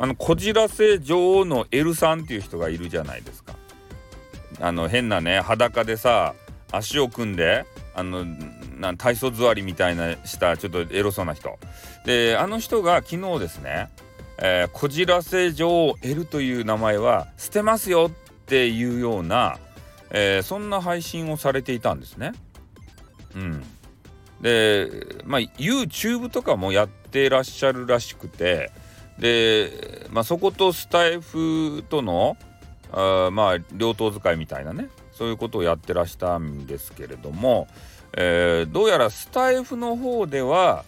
あのこじらせ女王のエルさんっていう人がいるじゃないですか。あの変なね裸でさ足を組んであのな体操座りみたいなしたちょっとエロそうな人。であの人が昨日ですね、えー、こじらせ女王 L という名前は捨てますよっていうような、えー、そんな配信をされていたんですね。うん、でまあ YouTube とかもやってらっしゃるらしくてで、まあ、そことスタイフとのあまあ両党使いみたいなねそういうことをやってらしたんですけれども、えー、どうやらスタイフの方では、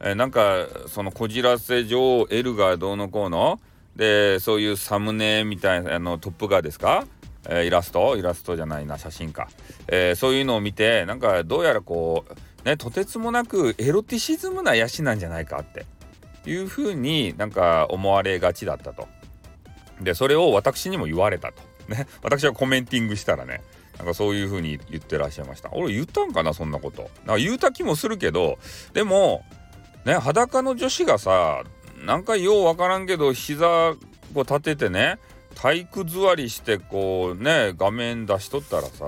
えー、なんかそのこじらせ上 L がどうのこうのでそういうサムネみたいなあのトップ画ですか、えー、イラスト？イラストじゃないな写真か、えー、そういうのを見てなんかどうやらこうねとてつもなくエロティシズムなヤシなんじゃないかって。いうふうになんか思われがちだったと。でそれを私にも言われたと。ね。私はコメンティングしたらね。なんかそういう風に言ってらっしゃいました。俺言ったんかなそんなこと。なんか言うた気もするけどでもね裸の女子がさなんかようわからんけど膝こう立ててね体育座りしてこうね画面出しとったらさ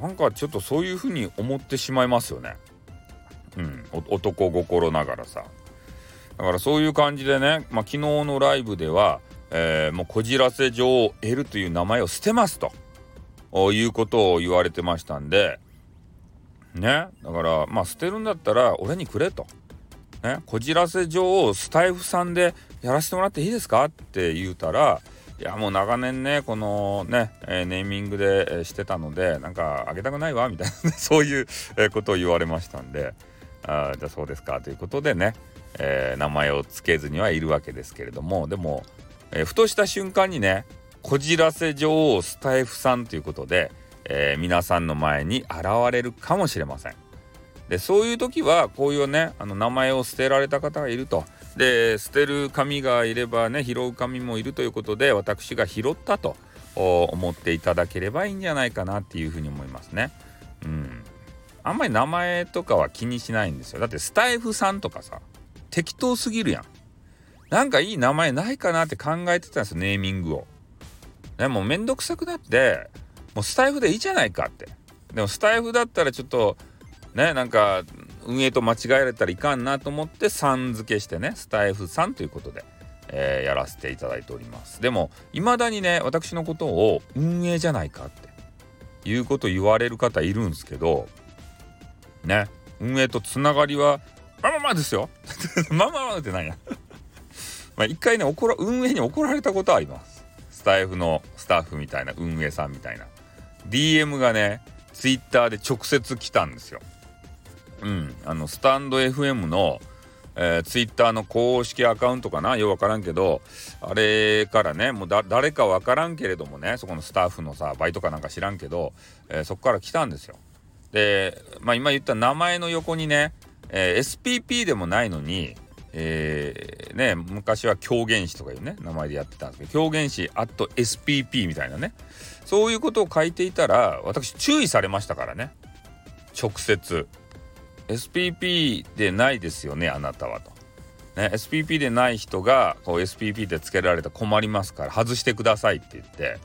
なんかちょっとそういう風に思ってしまいますよね。うん。男心ながらさ。だからそういう感じでね、まあ、昨日のライブではえー、もうこじらせ女王 L という名前を捨てますということを言われてましたんでね。だからまあ捨てるんだったら俺にくれと。ね、こじらせ女王スタイフさんでやらせてもらっていいですか？って言うたらいやもう長年ねこのね、えー、ネーミングで、えー、してたのでなんかあげたくないわみたいなそういう、えー、ことを言われましたんであじゃあそうですかということでね、え名前を付けずにはいるわけですけれどもでもえー、ふとした瞬間にねこじらせ女王スタイフさんということで、えー、皆さんの前に現れるかもしれません。でそういう時はこういうねあの名前を捨てられた方がいるとで捨てる神がいればね拾う神もいるということで私が拾ったと思っていただければいいんじゃないかなっていうふうに思いますね。うんあんまり名前とかは気にしないんですよ。だってスタイフさんとかさ適当すぎるやん。なんかいい名前ないかなって考えてたんですよネーミングを。ねもうめんどくさくなってもうスタイフでいいじゃないかって。でもスタイフだったらちょっとねなんか運営と間違えられたらいかんなと思ってさん付けしてねスタイフさんということで、えー、やらせていただいておりますでも未だにね私のことを運営じゃないかっていうこと言われる方いるんですけどね運営とつながりはまあまあまあですよ。まあまあまあってなんやまあ、一回ね怒ら運営に怒られたことはあります。スタイフのスタッフみたいな運営さんみたいな。DM がねツイッターで直接来たんですよ。うん。あのスタンド FM のえー、ツイッターの公式アカウントかな？ようわからんけどあれからねもう誰かわからんけれどもねそこのスタッフのさバイトかなんか知らんけど、えー、そこから来たんですよ。でまあ今言った名前の横にね、えー、SPP でもないのにえー、ね、昔は狂言師とかいうね名前でやってたんですけど狂言師 at SPP みたいなねそういうことを書いていたら私注意されましたからね直接 SPP でないですよねあなたはと。ね、SPP でない人がこう SPP でつけられたら困りますから外してくださいって言って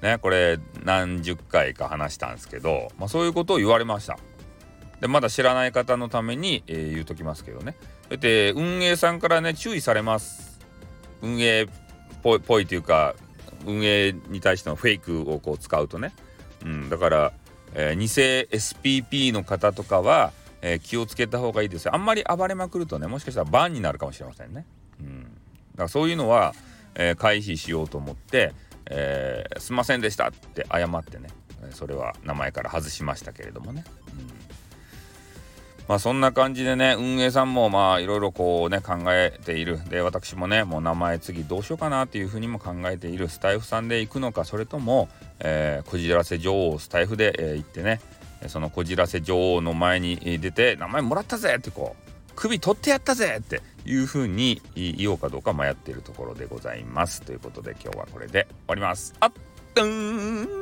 ねこれ何十回か話したんですけど、まあ、そういうことを言われました。でまだ知らない方のために、えー、言うときますけどね。だって運営さんからね注意されます。運営っぽいぽいというか運営に対してのフェイクをこう使うとね、うん、だから、えー、偽 SPP の方とかは、えー、気をつけた方がいいですよ。あんまり暴れまくるとねもしかしたらバンになるかもしれませんね、うん、だからそういうのは、えー、回避しようと思って、えー、すいませんでしたって謝ってね。それは名前から外しましたけれどもね、うん。まあそんな感じでね運営さんもまあいろいろこうね考えている。で私もねもう名前次どうしようかなっていうふうにも考えている。スタイフさんで行くのかそれとも、えー、こじらせ女王スタイフで、えー、行ってねそのこじらせ女王の前に出て名前もらったぜってこう首取ってやったぜっていうふうに言おうかどうか迷っているところでございます。ということで今日はこれで終わります。あっうん。